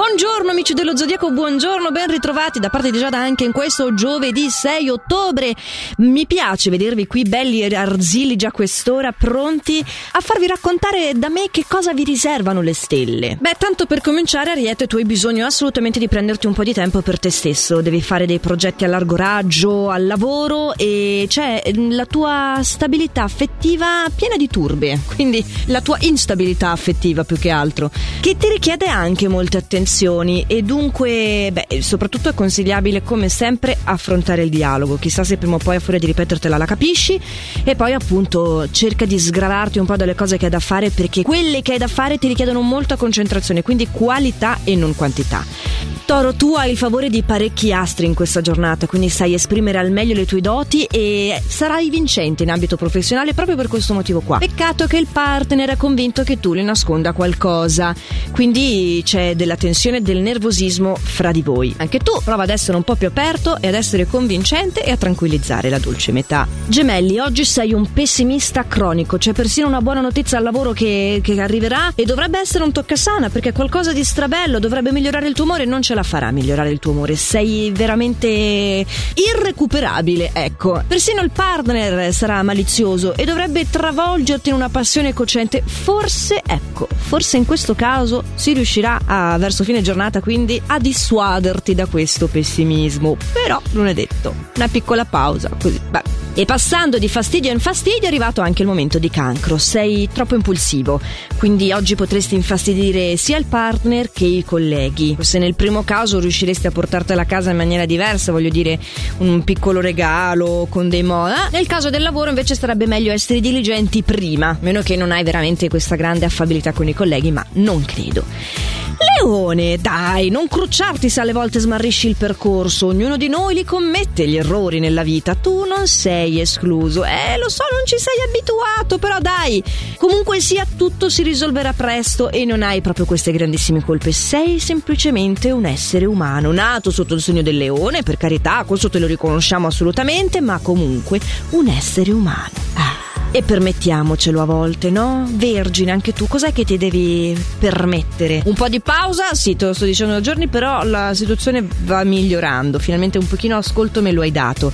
Buongiorno amici dello Zodiaco, buongiorno, ben ritrovati da parte di Giada anche in questo giovedì 6 ottobre. Mi piace vedervi qui belli e arzili già quest'ora, pronti a farvi raccontare da me che cosa vi riservano le stelle. Beh, tanto per cominciare Ariete tu hai bisogno assolutamente di prenderti un po' di tempo per te stesso, devi fare dei progetti a largo raggio, al lavoro e c'è la tua stabilità affettiva piena di turbe, quindi la tua instabilità affettiva più che altro, che ti richiede anche molte attenzioni tensioni e dunque, beh, soprattutto è consigliabile come sempre affrontare il dialogo. Chissà se prima o poi a furia di ripetertela la capisci e poi appunto cerca di sgravarti un po' dalle cose che hai da fare perché quelle che hai da fare ti richiedono molta concentrazione, quindi qualità e non quantità. Toro, tu hai il favore di parecchi astri in questa giornata, quindi sai esprimere al meglio le tue doti e sarai vincente in ambito professionale proprio per questo motivo qua. Peccato che il partner è convinto che tu gli nasconda qualcosa, quindi c'è della tensione e del nervosismo fra di voi. Anche tu prova ad essere un po' più aperto e ad essere convincente e a tranquillizzare la dolce metà. Gemelli, oggi sei un pessimista cronico, c'è persino una buona notizia al lavoro che, che arriverà e dovrebbe essere un toccasana perché qualcosa di strabello dovrebbe migliorare il tuo umore e non ce la la farà migliorare il tuo umore. Sei veramente irrecuperabile, ecco. Persino il partner sarà malizioso e dovrebbe travolgerti in una passione cocente. Forse, ecco, forse in questo caso si riuscirà a, verso fine giornata quindi a dissuaderti da questo pessimismo. Però non è detto. Una piccola pausa, così. Beh. E passando di fastidio in fastidio è arrivato anche il momento di cancro. Sei troppo impulsivo, quindi oggi potresti infastidire sia il partner che i colleghi. Se nel primo caso riusciresti a portartela a casa in maniera diversa, voglio dire un piccolo regalo con dei moda, nel caso del lavoro invece sarebbe meglio essere diligenti prima, meno che non hai veramente questa grande affabilità con i colleghi, ma non credo. Leone, dai, non crucciarti se alle volte smarrisci il percorso. Ognuno di noi li commette gli errori nella vita. Tu non sei escluso. Eh, lo so, non ci sei abituato, però dai. Comunque sia, tutto si risolverà presto e non hai proprio queste grandissime colpe. Sei semplicemente un essere umano, nato sotto il segno del leone, per carità, questo te lo riconosciamo assolutamente, ma comunque un essere umano. E permettiamocelo a volte, no? Vergine, anche tu, cos'è che ti devi permettere? Un po' di pausa? Sì, te lo sto dicendo da giorni, però la situazione va migliorando. Finalmente un pochino ascolto me lo hai dato.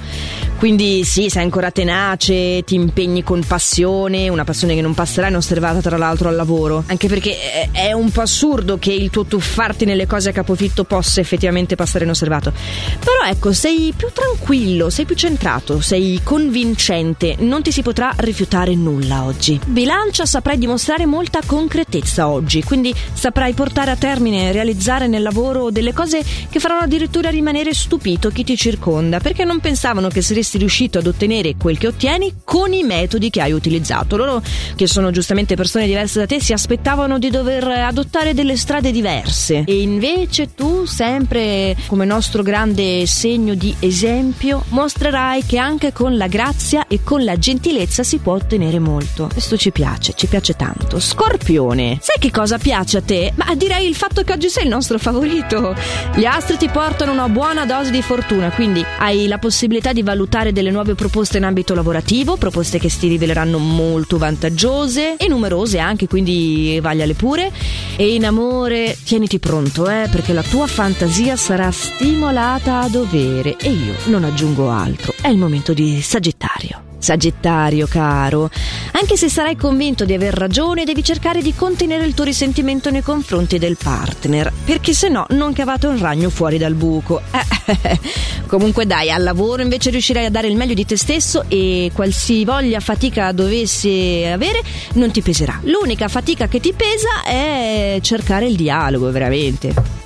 Quindi sì, sei ancora tenace, ti impegni con passione, una passione che non passerà inosservata tra l'altro al lavoro. Anche perché è un po' assurdo che il tuo tuffarti nelle cose a capofitto possa effettivamente passare inosservato. Però ecco, sei più tranquillo, sei più centrato, sei convincente, non ti si potrà rifiutare nulla oggi. Bilancia saprai dimostrare molta concretezza oggi, quindi saprai portare a termine e realizzare nel lavoro delle cose che faranno addirittura rimanere stupito chi ti circonda, perché non pensavano che saresti riuscito ad ottenere quel che ottieni con i metodi che hai utilizzato. Loro, che sono giustamente persone diverse da te, si aspettavano di dover adottare delle strade diverse. E invece tu, sempre come nostro grande segno di esempio, mostrerai che anche con la grazia e con la gentilezza si può ottenere molto. Questo ci piace, ci piace tanto. Scorpione, sai che cosa piace a te? Ma direi il fatto che oggi sei il nostro favorito. Gli astri ti portano una buona dose di fortuna, quindi hai la possibilità di valutare delle nuove proposte in ambito lavorativo, proposte che si riveleranno molto vantaggiose e numerose anche, quindi vagliale pure. E in amore, tieniti pronto, eh, perché la tua fantasia sarà stimolata a dovere e io non aggiungo altro. È il momento di Sagittario. Sagittario caro, anche se sarai convinto di aver ragione, devi cercare di contenere il tuo risentimento nei confronti del partner, perché se no non cavate un ragno fuori dal buco. Comunque dai, al lavoro invece riuscirai a dare il meglio di te stesso e qualsivoglia fatica dovessi avere non ti peserà. L'unica fatica che ti pesa è cercare il dialogo, veramente.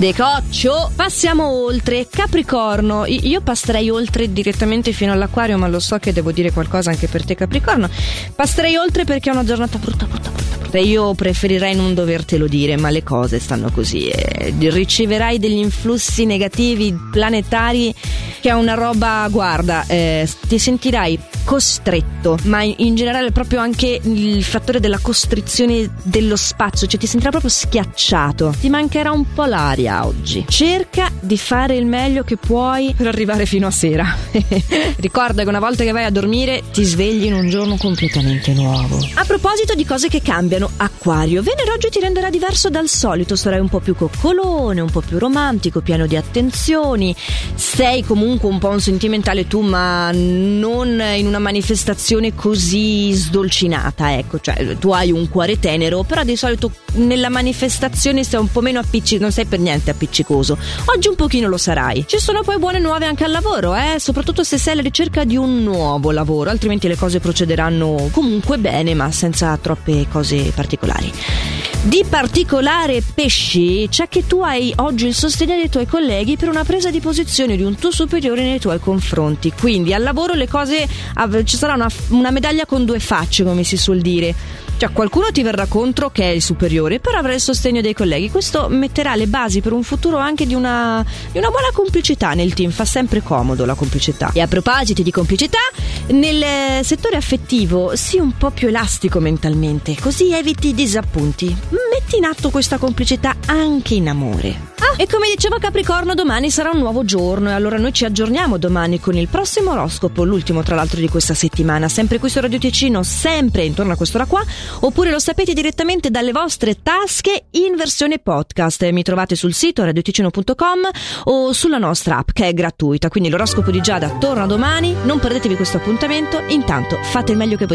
Decoccio. Passiamo oltre. Capricorno. Io passerei oltre direttamente fino all'acquario, ma lo so che devo dire qualcosa anche per te, Capricorno. Passerei oltre perché è una giornata brutta, brutta, brutta. brutta. Io preferirei non dovertelo dire, ma le cose stanno così. Eh, riceverai degli influssi negativi planetari che è una roba, guarda, eh, ti sentirai costretto, ma in generale proprio anche il fattore della costrizione dello spazio, cioè ti sentirai proprio schiacciato. Ti mancherà un po' l'aria oggi. Cerca di fare il meglio che puoi per arrivare fino a sera. Ricorda che una volta che vai a dormire ti svegli in un giorno completamente nuovo. A proposito di cose che cambiano, Acquario, Venere oggi ti renderà diverso dal solito, sarai un po' più coccolone, un po' più romantico, pieno di attenzioni. Sei comunque un po' un sentimentale tu, ma non in una manifestazione così sdolcinata, ecco, cioè tu hai un cuore tenero, però di solito nella manifestazione sei un po' meno appiccicoso, non sei per niente appiccicoso. Oggi un pochino lo sarai. Ci sono poi buone nuove anche al lavoro, eh? soprattutto se sei alla ricerca di un nuovo lavoro, altrimenti le cose procederanno comunque bene, ma senza troppe cose particolari. Di particolare pesci c'è che tu hai oggi il sostegno dei tuoi colleghi per una presa di posizione di un tuo superiore nei tuoi confronti. Quindi al lavoro le cose ci sarà una, una medaglia con due facce, come si suol dire. Cioè qualcuno ti verrà contro che è il superiore, però avrai il sostegno dei colleghi. Questo metterà le basi per un futuro anche di una, di una buona complicità nel team, fa sempre comodo la complicità. E a proposito di complicità, nel settore affettivo sii un po' più elastico mentalmente, così eviti i disappunti. Metti in atto questa complicità anche in amore. E come diceva Capricorno, domani sarà un nuovo giorno e allora noi ci aggiorniamo domani con il prossimo oroscopo, l'ultimo tra l'altro di questa settimana, sempre qui su Radio Ticino, sempre intorno a quest'ora qua, oppure lo sapete direttamente dalle vostre tasche in versione podcast. Mi trovate sul sito radioticino.com o sulla nostra app che è gratuita, quindi l'oroscopo di Giada torna domani, non perdetevi questo appuntamento, intanto fate il meglio che potete